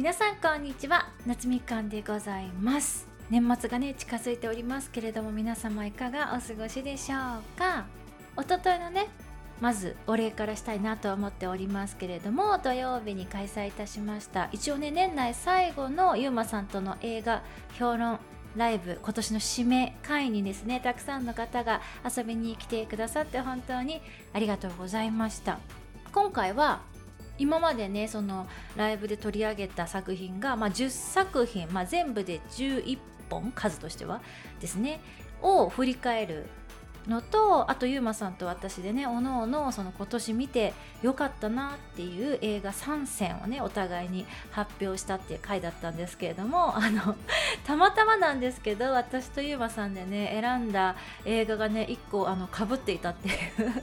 皆さんこんにちは。夏みかんでございます。年末がね近づいておりますけれども皆様いかがお過ごしでしょうか？おとといのねまずお礼からしたいなと思っておりますけれども土曜日に開催いたしました一応ね年内最後のゆうまさんとの映画評論ライブ今年の締め会にですねたくさんの方が遊びに来てくださって本当にありがとうございました。今回は今までねそのライブで取り上げた作品が、まあ、10作品、まあ、全部で11本数としてはですねを振り返るのとあとゆうまさんと私でねおのおのその今年見てよかったなっていう映画3選をねお互いに発表したっていう回だったんですけれどもあの たまたまなんですけど私とゆうまさんでね選んだ映画がね1個あのかぶっていたっていう。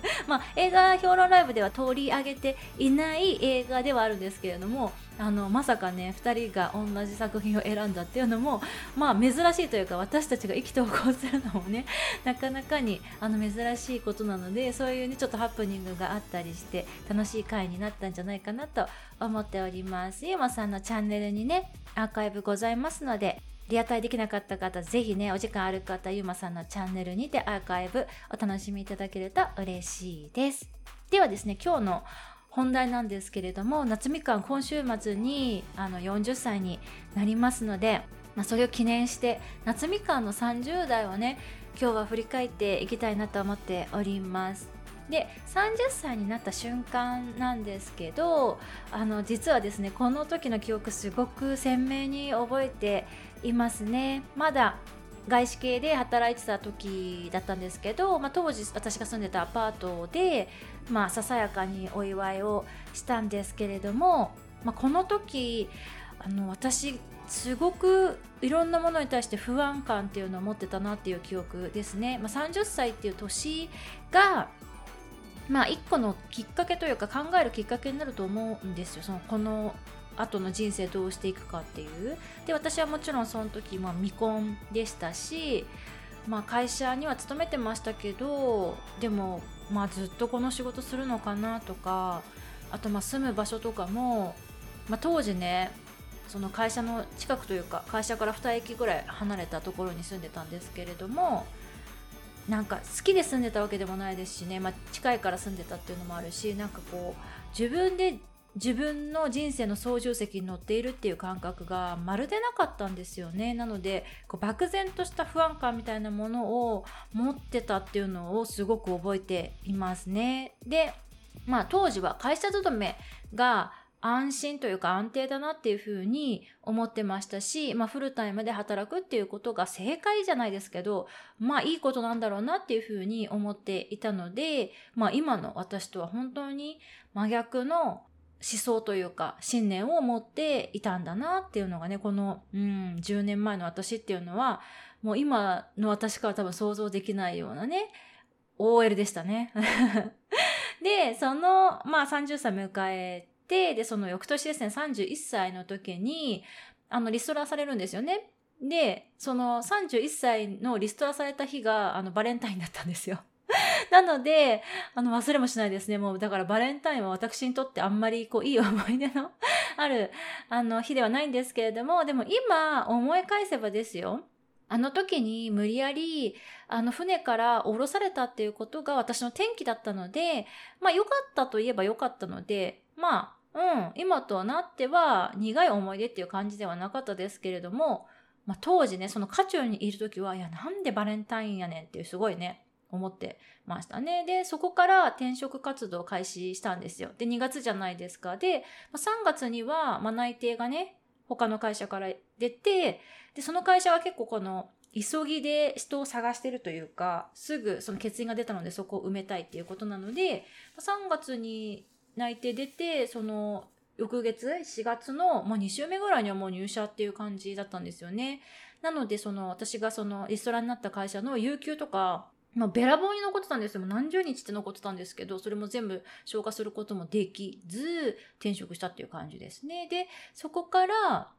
まあ映画評論ライブでは取り上げていない映画ではあるんですけれどもあのまさかね2人が同じ作品を選んだっていうのもまあ珍しいというか私たちが意気投合するのもね なかなかにあの珍しいことなのでそういうねちょっとハプニングがあったりして楽しい回になったんじゃないかなと思っておりますゆうまさんのチャンネルにねアーカイブございますのでリアタイできなかった方、ぜひね、お時間ある方、ゆうまさんのチャンネルにてアーカイブお楽しみいただけると嬉しいです。ではですね、今日の本題なんですけれども夏みかん今週末にあの40歳になりますので、まあ、それを記念して夏みかんの30代をね今日は振り返っていきたいなと思っております。で30歳になった瞬間なんですけどあの実はですねこの時の記憶すごく鮮明に覚えていますね。まだ外資系で働いてた時だったんですけど、まあ、当時私が住んでたアパートで、まあ、ささやかにお祝いをしたんですけれども、まあ、この時あの私すごくいろんなものに対して不安感っていうのを持ってたなっていう記憶ですね。まあ、30歳っていう年がまあ一個のきっかけというか考えるきっかけになると思うんですよ。そのこの後の人生どうしていくかっていう。で私はもちろんその時、まあ、未婚でしたし、まあ、会社には勤めてましたけどでも、まあ、ずっとこの仕事するのかなとかあとまあ住む場所とかも、まあ、当時ねその会社の近くというか会社から2駅ぐらい離れたところに住んでたんですけれどもなんか好きで住んでたわけでもないですしね、まあ、近いから住んでたっていうのもあるしなんかこう自分で自分の人生の操縦席に乗っているっていう感覚がまるでなかったんですよね。なのでこう漠然とした不安感みたいなものを持ってたっていうのをすごく覚えていますね。でまあ当時は会社勤めが安心というか安定だなっていうふうに思ってましたし、まあ、フルタイムで働くっていうことが正解じゃないですけど、まあいいことなんだろうなっていうふうに思っていたので、まあ今の私とは本当に真逆の思想というか信念を持っていたんだなっていうのがねこの、うん、10年前の私っていうのはもう今の私から多分想像できないようなね OL でしたね。でそのまあ30歳迎えてでその翌年ですね31歳の時にあのリストラされるんですよね。でその31歳のリストラされた日があのバレンタインだったんですよ。なので、あの、忘れもしないですね。もう、だからバレンタインは私にとってあんまり、こう、いい思い出の ある、あの、日ではないんですけれども、でも今、思い返せばですよ。あの時に無理やり、あの船から降ろされたっていうことが私の転機だったので、まあ良かったといえば良かったので、まあ、うん、今となっては苦い思い出っていう感じではなかったですけれども、まあ当時ね、その渦中にいる時は、いや、なんでバレンタインやねんっていうすごいね、思ってましたね。で、そこから転職活動を開始したんですよ。で、2月じゃないですか。で、3月には、まあ、内定がね、他の会社から出て、で、その会社は結構この、急ぎで人を探してるというか、すぐその欠員が出たのでそこを埋めたいっていうことなので、3月に内定出て、その、翌月、4月の、まあ、2週目ぐらいにはもう入社っていう感じだったんですよね。なので、その、私がその、リストラになった会社の有給とか、まあ、べらぼうに残ってたんですよ。何十日って残ってたんですけど、それも全部消化することもできず、転職したっていう感じですね。で、そこから、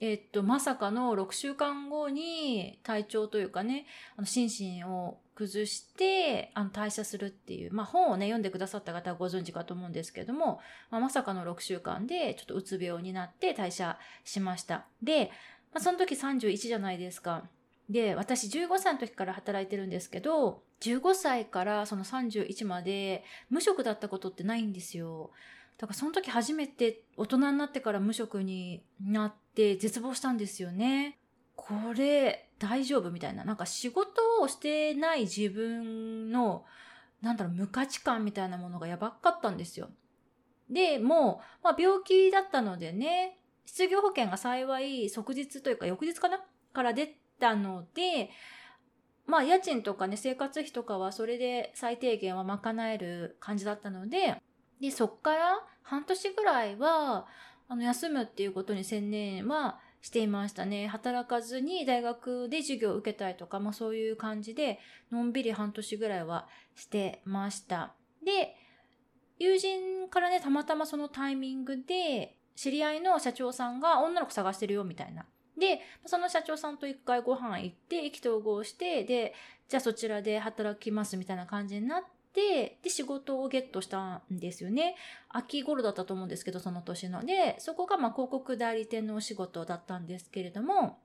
えっと、まさかの6週間後に体調というかね、あの心身を崩して、あの退社するっていう、まあ本をね、読んでくださった方はご存知かと思うんですけども、まあ、まさかの6週間でちょっとうつ病になって退社しました。で、まあ、その時31じゃないですか。で、私15歳の時から働いてるんですけど、15歳からその31まで無職だったことってないんですよ。だからその時初めて大人になってから無職になって絶望したんですよね。これ大丈夫みたいな。なんか仕事をしてない自分の、なんだろう、無価値観みたいなものがやばかったんですよ。で、もう、まあ病気だったのでね、失業保険が幸い即日というか翌日かな？から出たので、まあ家賃とかね、生活費とかはそれで最低限は賄える感じだったので、で、そっから半年ぐらいは、あの、休むっていうことに専念はしていましたね。働かずに大学で授業を受けたりとか、まあそういう感じで、のんびり半年ぐらいはしてました。で、友人からね、たまたまそのタイミングで、知り合いの社長さんが女の子探してるよみたいな。で、その社長さんと一回ご飯行って、意気投合して、で、じゃあそちらで働きますみたいな感じになって、で、仕事をゲットしたんですよね。秋頃だったと思うんですけど、その年の。で、そこがま広告代理店のお仕事だったんですけれども、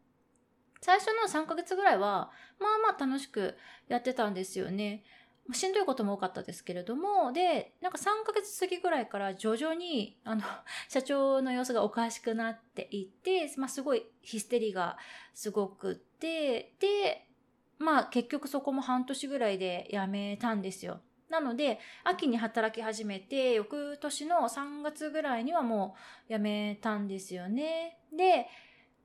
最初の3ヶ月ぐらいは、まあまあ楽しくやってたんですよね。しんどいことも多かったですけれども、で、なんか3ヶ月過ぎぐらいから徐々に、あの、社長の様子がおかしくなっていって、まあすごいヒステリーがすごくって、で、まあ結局そこも半年ぐらいで辞めたんですよ。なので、秋に働き始めて、翌年の3月ぐらいにはもう辞めたんですよね。で、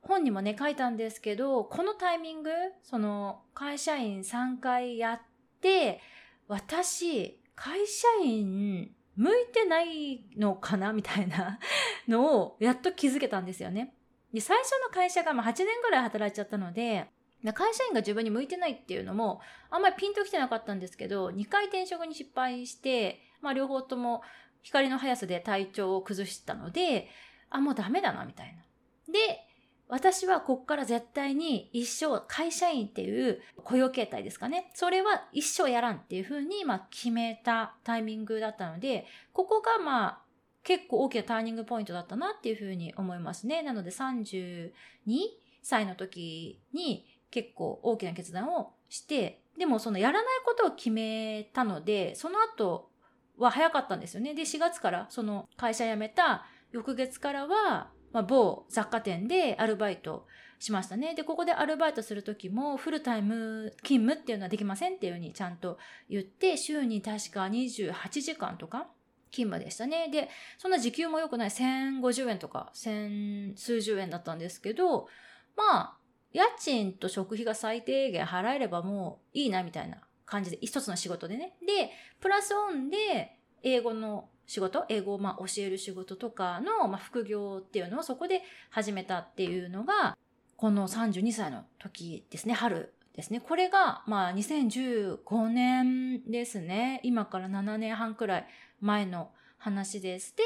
本にもね、書いたんですけど、このタイミング、その、会社員3回やって、私、会社員、向いてないのかなみたいなのをやっと気づけたんですよね。で、最初の会社がま8年ぐらい働いちゃったので、会社員が自分に向いてないっていうのも、あんまりピンときてなかったんですけど、2回転職に失敗して、まあ両方とも光の速さで体調を崩したので、あ、もうダメだな、みたいな。で、私はこっから絶対に一生会社員っていう雇用形態ですかね。それは一生やらんっていうふうにまあ決めたタイミングだったので、ここがまあ結構大きなターニングポイントだったなっていうふうに思いますね。なので32歳の時に結構大きな決断をして、でもそのやらないことを決めたので、その後は早かったんですよね。で、4月からその会社辞めた翌月からはまあ、某雑貨店でアルバイトしましたね。で、ここでアルバイトするときも、フルタイム勤務っていうのはできませんっていうふうにちゃんと言って、週に確か28時間とか勤務でしたね。で、そんな時給も良くない1050円とか1,0数十円だったんですけど、まあ、家賃と食費が最低限払えればもういいなみたいな感じで、一つの仕事でね。で、プラスオンで英語の仕事、英語をまあ教える仕事とかの、まあ、副業っていうのをそこで始めたっていうのが、この32歳の時ですね、春ですね。これが、まあ、2015年ですね。今から7年半くらい前の話です。で、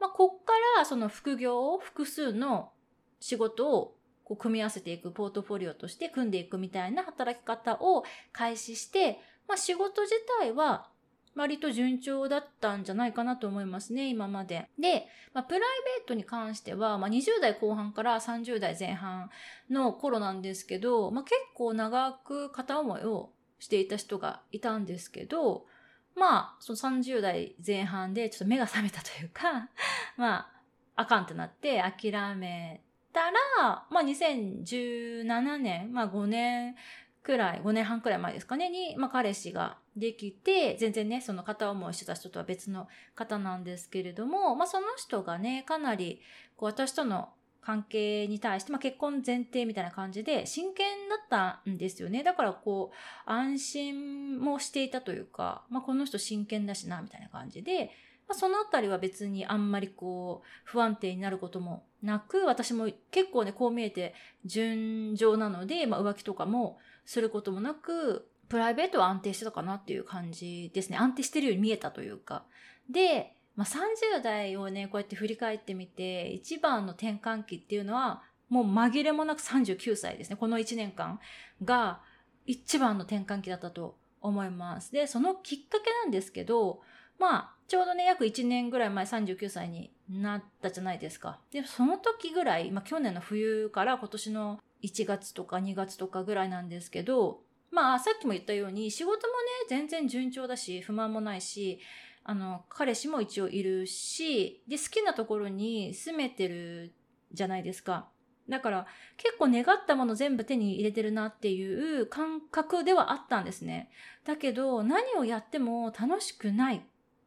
まあ、こっからその副業を複数の仕事をこう組み合わせていくポートフォリオとして組んでいくみたいな働き方を開始して、まあ、仕事自体は割と順調だったんじゃないかなと思いますね、今まで。で、まあ、プライベートに関しては、まあ、20代後半から30代前半の頃なんですけど、まあ、結構長く片思いをしていた人がいたんですけど、まあ、その30代前半でちょっと目が覚めたというか、まあ、あかんってなって諦めたら、まあ、2017年、まあ、5年くらい、5年半くらい前ですかね、に、まあ、彼氏ができて、全然ね、その片思いしてた人とは別の方なんですけれども、まあ、その人がね、かなり、こう、私との関係に対して、まあ、結婚前提みたいな感じで真剣だったんですよね。だからこう、安心もしていたというか、まあ、この人真剣だしな、みたいな感じで、まあ、そのあたりは別にあんまりこう、不安定になることもなく、私も結構ね、こう見えて順調なので、まあ、浮気とかもすることもなく、プライベートは安定してたかなっていう感じですね。安定してるように見えたというか。で、まあ、30代をね、こうやって振り返ってみて、一番の転換期っていうのは、もう紛れもなく39歳ですね。この1年間が一番の転換期だったと思います。で、そのきっかけなんですけど、まあ、ちょうどね、約1年ぐらい前39歳になったじゃないですか。で、その時ぐらい、まあ去年の冬から今年の1月とか2月とかぐらいなんですけど、まあさっきも言ったように仕事もね、全然順調だし、不満もないし、あの、彼氏も一応いるし、で、好きなところに住めてるじゃないですか。だから結構願ったもの全部手に入れてるなっていう感覚ではあったんですね。だけど何をやっても楽しくないっ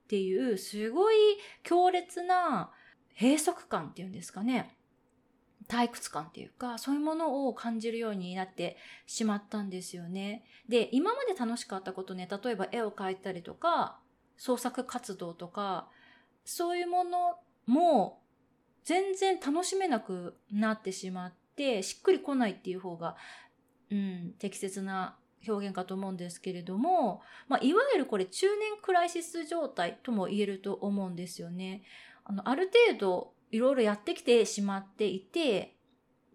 ていうすごい強烈な閉塞感っていうんですかね。退屈感っていうか、そういうものを感じるようになってしまったんですよね。で、今まで楽しかったことね、例えば絵を描いたりとか、創作活動とか、そういうものも全然楽しめなくなってしまって、しっくりこないっていう方が、うん、適切な表現かと思うんですけれども、まあ、いわゆるこれ中年クライシス状態とも言えると思うんですよね。あの、ある程度いろいろやってきてしまっていて、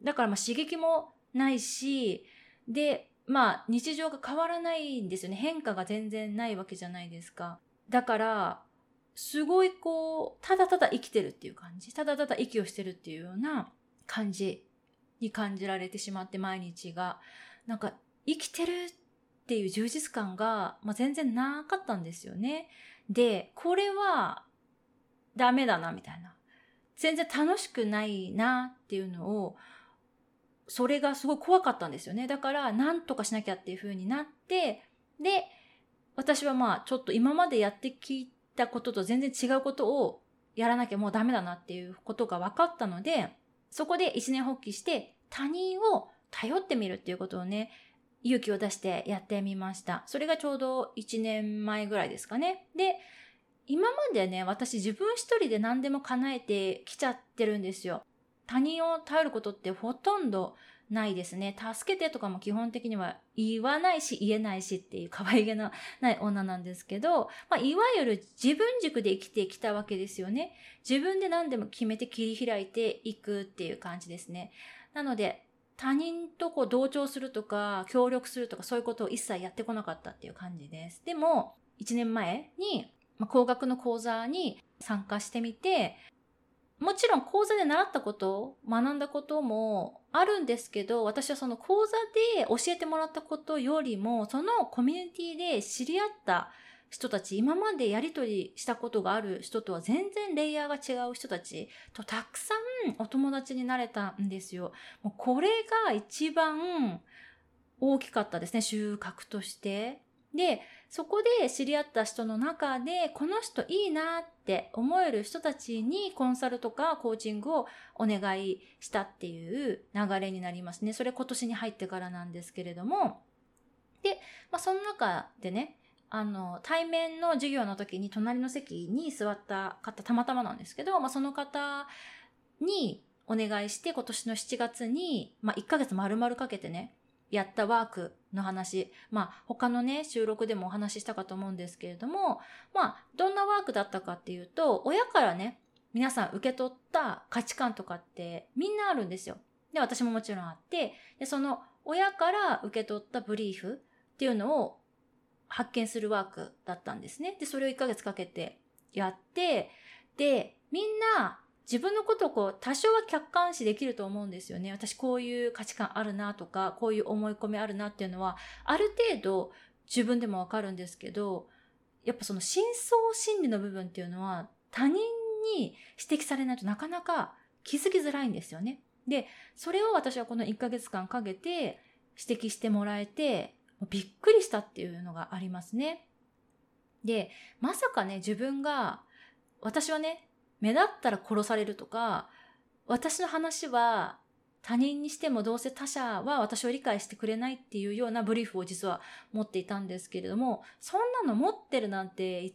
だからまあ刺激もないし、で、まあ日常が変わらないんですよね。変化が全然ないわけじゃないですか。だから、すごいこう、ただただ生きてるっていう感じ。ただただ息をしてるっていうような感じに感じられてしまって毎日が。なんか生きてるっていう充実感が、まあ、全然なかったんですよね。で、これはダメだなみたいな。全然楽しくないなっていうのを、それがすごい怖かったんですよね。だから、なんとかしなきゃっていう風になって、で、私はまあ、ちょっと今までやってきたことと全然違うことをやらなきゃもうダメだなっていうことが分かったので、そこで一年発起して他人を頼ってみるっていうことをね、勇気を出してやってみました。それがちょうど1年前ぐらいですかね。で、今までね、私自分一人で何でも叶えてきちゃってるんですよ。他人を頼ることってほとんどないですね。助けてとかも基本的には言わないし言えないしっていう可愛げのない女なんですけど、まあ、いわゆる自分軸で生きてきたわけですよね。自分で何でも決めて切り開いていくっていう感じですね。なので、他人とこう同調するとか、協力するとかそういうことを一切やってこなかったっていう感じです。でも、1年前にまあ、工学の講座に参加してみて、もちろん講座で習ったこと、学んだこともあるんですけど、私はその講座で教えてもらったことよりも、そのコミュニティで知り合った人たち、今までやりとりしたことがある人とは全然レイヤーが違う人たちとたくさんお友達になれたんですよ。もうこれが一番大きかったですね、収穫として。で、そこで知り合った人の中で、この人いいなって思える人たちにコンサルとかコーチングをお願いしたっていう流れになりますね。それ今年に入ってからなんですけれども。で、まあ、その中でね、あの、対面の授業の時に隣の席に座った方、たまたまなんですけど、まあ、その方にお願いして今年の7月に、まあ、1ヶ月丸々かけてね、やったワークの話、まあ他のね、収録でもお話ししたかと思うんですけれども、まあどんなワークだったかっていうと、親からね、皆さん受け取った価値観とかってみんなあるんですよ。で、私ももちろんあって、で、その親から受け取ったブリーフっていうのを発見するワークだったんですね。で、それを1ヶ月かけてやって、で、みんな自分のことをこう多少は客観視できると思うんですよね。私こういう価値観あるなとか、こういう思い込みあるなっていうのは、ある程度自分でもわかるんですけど、やっぱその深層心理の部分っていうのは他人に指摘されないとなかなか気づきづらいんですよね。で、それを私はこの1ヶ月間かけて指摘してもらえて、びっくりしたっていうのがありますね。で、まさかね、自分が、私はね、目立ったら殺されるとか、私の話は他人にしてもどうせ他者は私を理解してくれないっていうようなブリーフを実は持っていたんですけれども、そんなの持ってるなんて1ミリ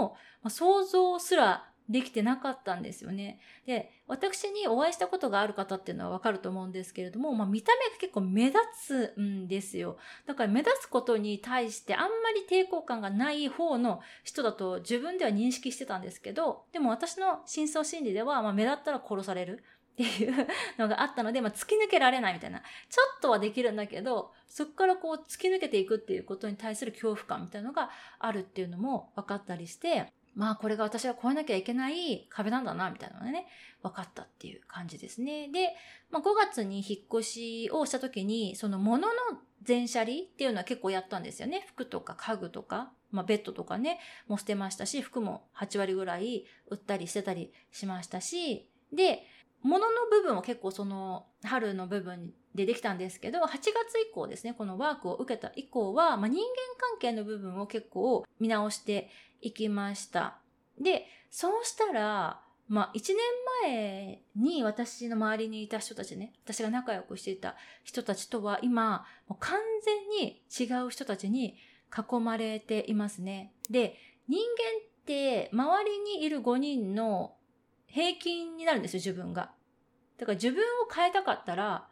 も想像すらできてなかったんですよね。で、私にお会いしたことがある方っていうのはわかると思うんですけれども、まあ見た目が結構目立つんですよ。だから目立つことに対してあんまり抵抗感がない方の人だと自分では認識してたんですけど、でも私の深層心理では、まあ目立ったら殺される。っていうのがあったので、まあ、突き抜けられないみたいな。ちょっとはできるんだけど、そこからこう突き抜けていくっていうことに対する恐怖感みたいなのがあるっていうのも分かったりして、まあこれが私は超えなきゃいけない壁なんだな、みたいなのがね、分かったっていう感じですね。で、まあ、5月に引っ越しをした時に、その物の全車離っていうのは結構やったんですよね。服とか家具とか、まあ、ベッドとかね、も捨てましたし、服も8割ぐらい売ったりしてたりしましたし、で、物の部分は結構その春の部分でできたんですけど、8月以降ですね、このワークを受けた以降は、まあ、人間関係の部分を結構見直していきました。で、そうしたら、まあ、1年前に私の周りにいた人たちね、私が仲良くしていた人たちとは今、もう完全に違う人たちに囲まれていますね。で、人間って周りにいる5人の平均になるんですよ、自分が。だから自分を変えたかったら、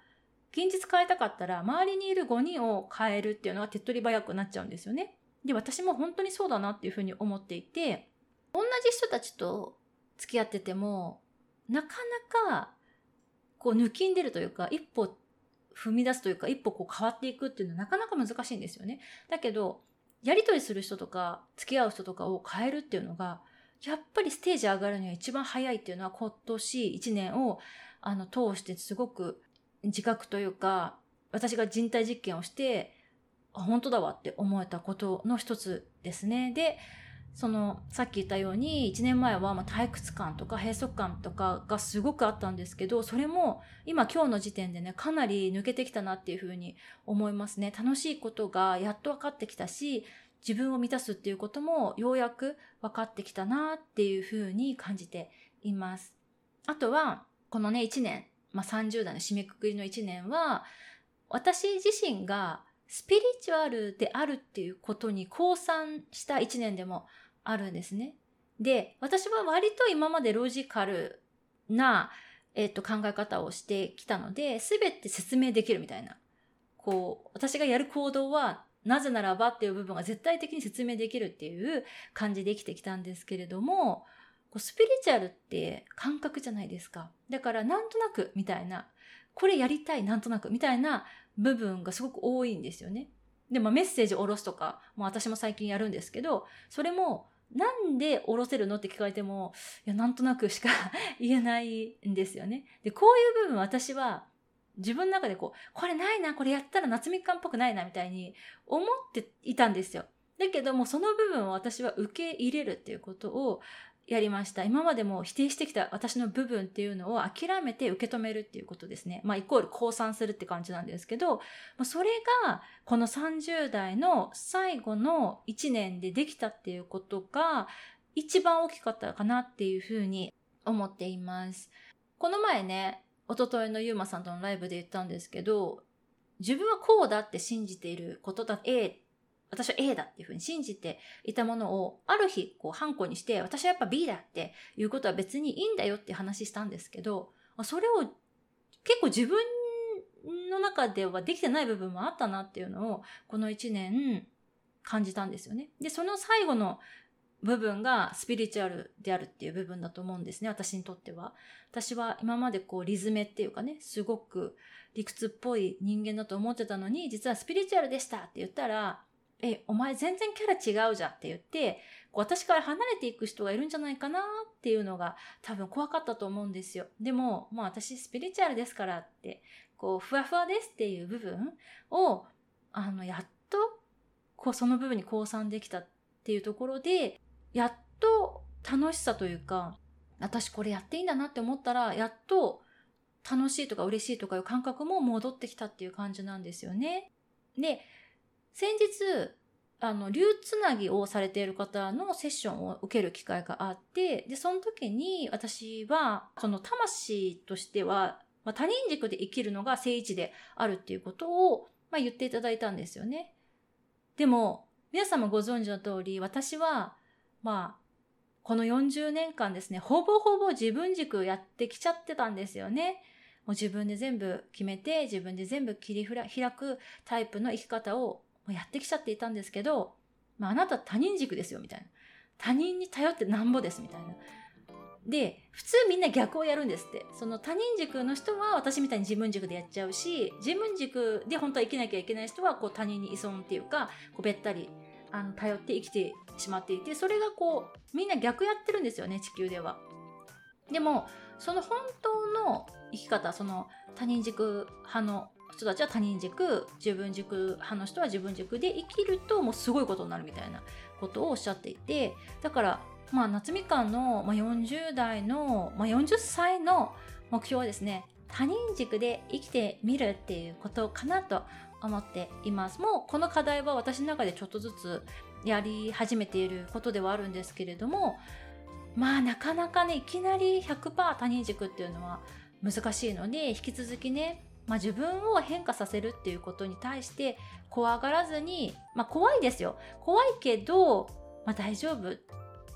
現実変えたかったら、周りにいる5人を変えるっていうのは手っ取り早くなっちゃうんですよね。で、私も本当にそうだなっていうふうに思っていて、同じ人たちと付き合ってても、なかなか、こう抜きんでるというか、一歩踏み出すというか、一歩こう変わっていくっていうのはなかなか難しいんですよね。だけど、やりとりする人とか、付き合う人とかを変えるっていうのが、やっぱりステージ上がるには一番早いっていうのは今年1年をあの通してすごく自覚というか、私が人体実験をして、本当だわって思えたことの一つですね。で、その、さっき言ったように、1年前はま退屈感とか閉塞感とかがすごくあったんですけど、それも今今日の時点でね、かなり抜けてきたなっていうふうに思いますね。楽しいことがやっと分かってきたし、自分を満たすっていうこともようやく分かってきたなっていうふうに感じています。あとは、このね、1年、まあ、30代の締めくくりの1年は、私自身がスピリチュアルであるっていうことに降参した1年でもあるんですね。で、私は割と今までロジカルな、えっと、考え方をしてきたので、すべて説明できるみたいな。こう、私がやる行動はなぜならばっていう部分が絶対的に説明できるっていう感じで生きてきたんですけれども、こうスピリチュアルって感覚じゃないですか。だからなんとなくみたいな、これやりたいなんとなくみたいな部分がすごく多いんですよね。で、まあメッセージを下ろすとか、もう私も最近やるんですけど、それもなんで下ろせるのって聞かれても、いや、なんとなくしか 言えないんですよね。で、こういう部分私は自分の中でこう、これないな、これやったら夏みかんっぽくないな、みたいに思っていたんですよ。だけども、その部分を私は受け入れるっていうことをやりました。今までも否定してきた私の部分っていうのを諦めて受け止めるっていうことですね。まあ、イコール降参するって感じなんですけど、それが、この30代の最後の1年でできたっていうことが、一番大きかったかなっていうふうに思っています。この前ね、おとといのゆうまさんとのライブで言ったんですけど、自分はこうだって信じていることだ、A、私は A だっていうふうに信じていたものを、ある日、こう、反抗にして、私はやっぱ B だっていうことは別にいいんだよって話したんですけど、それを結構自分の中ではできてない部分もあったなっていうのを、この1年感じたんですよね。で、その最後の部分がスピリチュアルであるっていう部分だと思うんですね、私にとっては。私は今までこうリズメっていうかね、すごく理屈っぽい人間だと思ってたのに、実はスピリチュアルでしたって言ったら、え、お前全然キャラ違うじゃんって言って、私から離れていく人がいるんじゃないかなっていうのが多分怖かったと思うんですよ。でも、もう私スピリチュアルですからって、こう、ふわふわですっていう部分を、あの、やっと、こう、その部分に降参できたっていうところで、やっと楽しさというか、私これやっていいんだなって思ったら、やっと楽しいとか嬉しいとかいう感覚も戻ってきたっていう感じなんですよね。で、先日、あの、流つなぎをされている方のセッションを受ける機会があって、で、その時に私は、その魂としては、まあ、他人軸で生きるのが聖一であるっていうことを、まあ、言っていただいたんですよね。でも、皆様ご存知の通り、私はまあ、この40年間ですね、ほぼほぼ自分軸やってきちゃってたんですよね。もう自分で全部決めて、自分で全部切り開くタイプの生き方をやってきちゃっていたんですけど、まあ、あなた他人軸ですよ、みたいな。他人に頼ってなんぼです、みたいな。で普通みんな逆をやるんですってその他人軸の人は私みたいに自分軸でやっちゃうし自分軸で本当は生きなきゃいけない人はこう他人に依存っていうかこうべったりあの頼って生きてしまっていてそれがこうみんな逆やってるんですよね地球では。でもその本当の生き方その他人軸派の人たちは他人軸自分軸派の人は自分軸で生きるともうすごいことになるみたいなことをおっしゃっていてだからまあ夏みかんの、まあ、40代の、まあ、40歳の目標はですね他人軸で生きてみるっていうことかなと思っています。もうこの課題は私の中でちょっとずつやり始めていることではあるんですけれどもまあなかなかねいきなり100%他人軸っていうのは難しいので引き続きね、まあ、自分を変化させるっていうことに対して怖がらずにまあ怖いですよ。怖いけど、まあ、大丈夫っ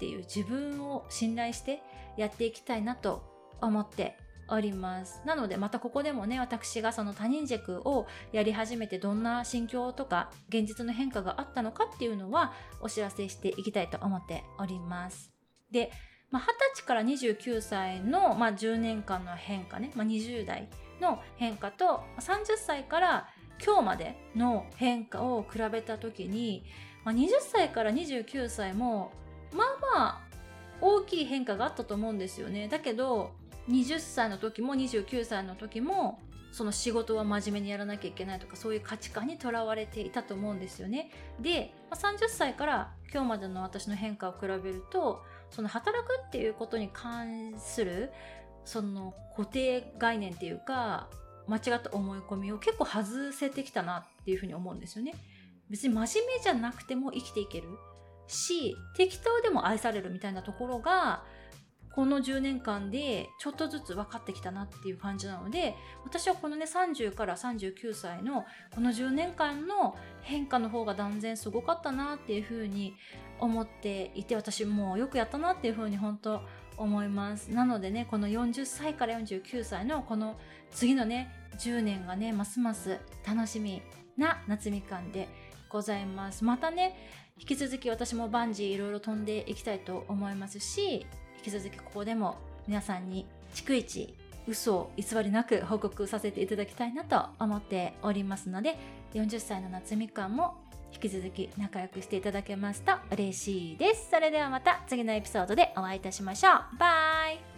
ていう自分を信頼してやっていきたいなと思っております。なのでまたここでもね私がその他人軸をやり始めてどんな心境とか現実の変化があったのかっていうのはお知らせしていきたいと思っております。で、まあ、20歳から29歳の、まあ、10年間の変化ね、まあ、20代の変化と30歳から今日までの変化を比べた時に、20歳から29歳もまあまあ大きい変化があったと思うんですよねだけど20歳の時も29歳の時もその仕事は真面目にやらなきゃいけないとかそういう価値観にとらわれていたと思うんですよね。で、30歳から今日までの私の変化を比べるとその働くっていうことに関するその固定概念っていうか間違った思い込みを結構外せてきたなっていうふうに思うんですよね。別に真面目じゃなくても生きていけるし適当でも愛されるみたいなところがこの10年間でちょっとずつ分かってきたなっていう感じなので私はこのね30から39歳のこの10年間の変化の方が断然すごかったなっていうふうに思っていて私もうよくやったなっていうふうに本当思います。なのでねこの40歳から49歳のこの次のね10年がねますます楽しみな夏みかんでございます。またね引き続き私もバンジーいろいろ飛んでいきたいと思いますし引き続きここでも皆さんに逐一嘘を偽りなく報告させていただきたいなと思っておりますので40歳の夏みかんも引き続き仲良くしていただけますと嬉しいです。それではまた次のエピソードでお会いいたしましょう。バイ。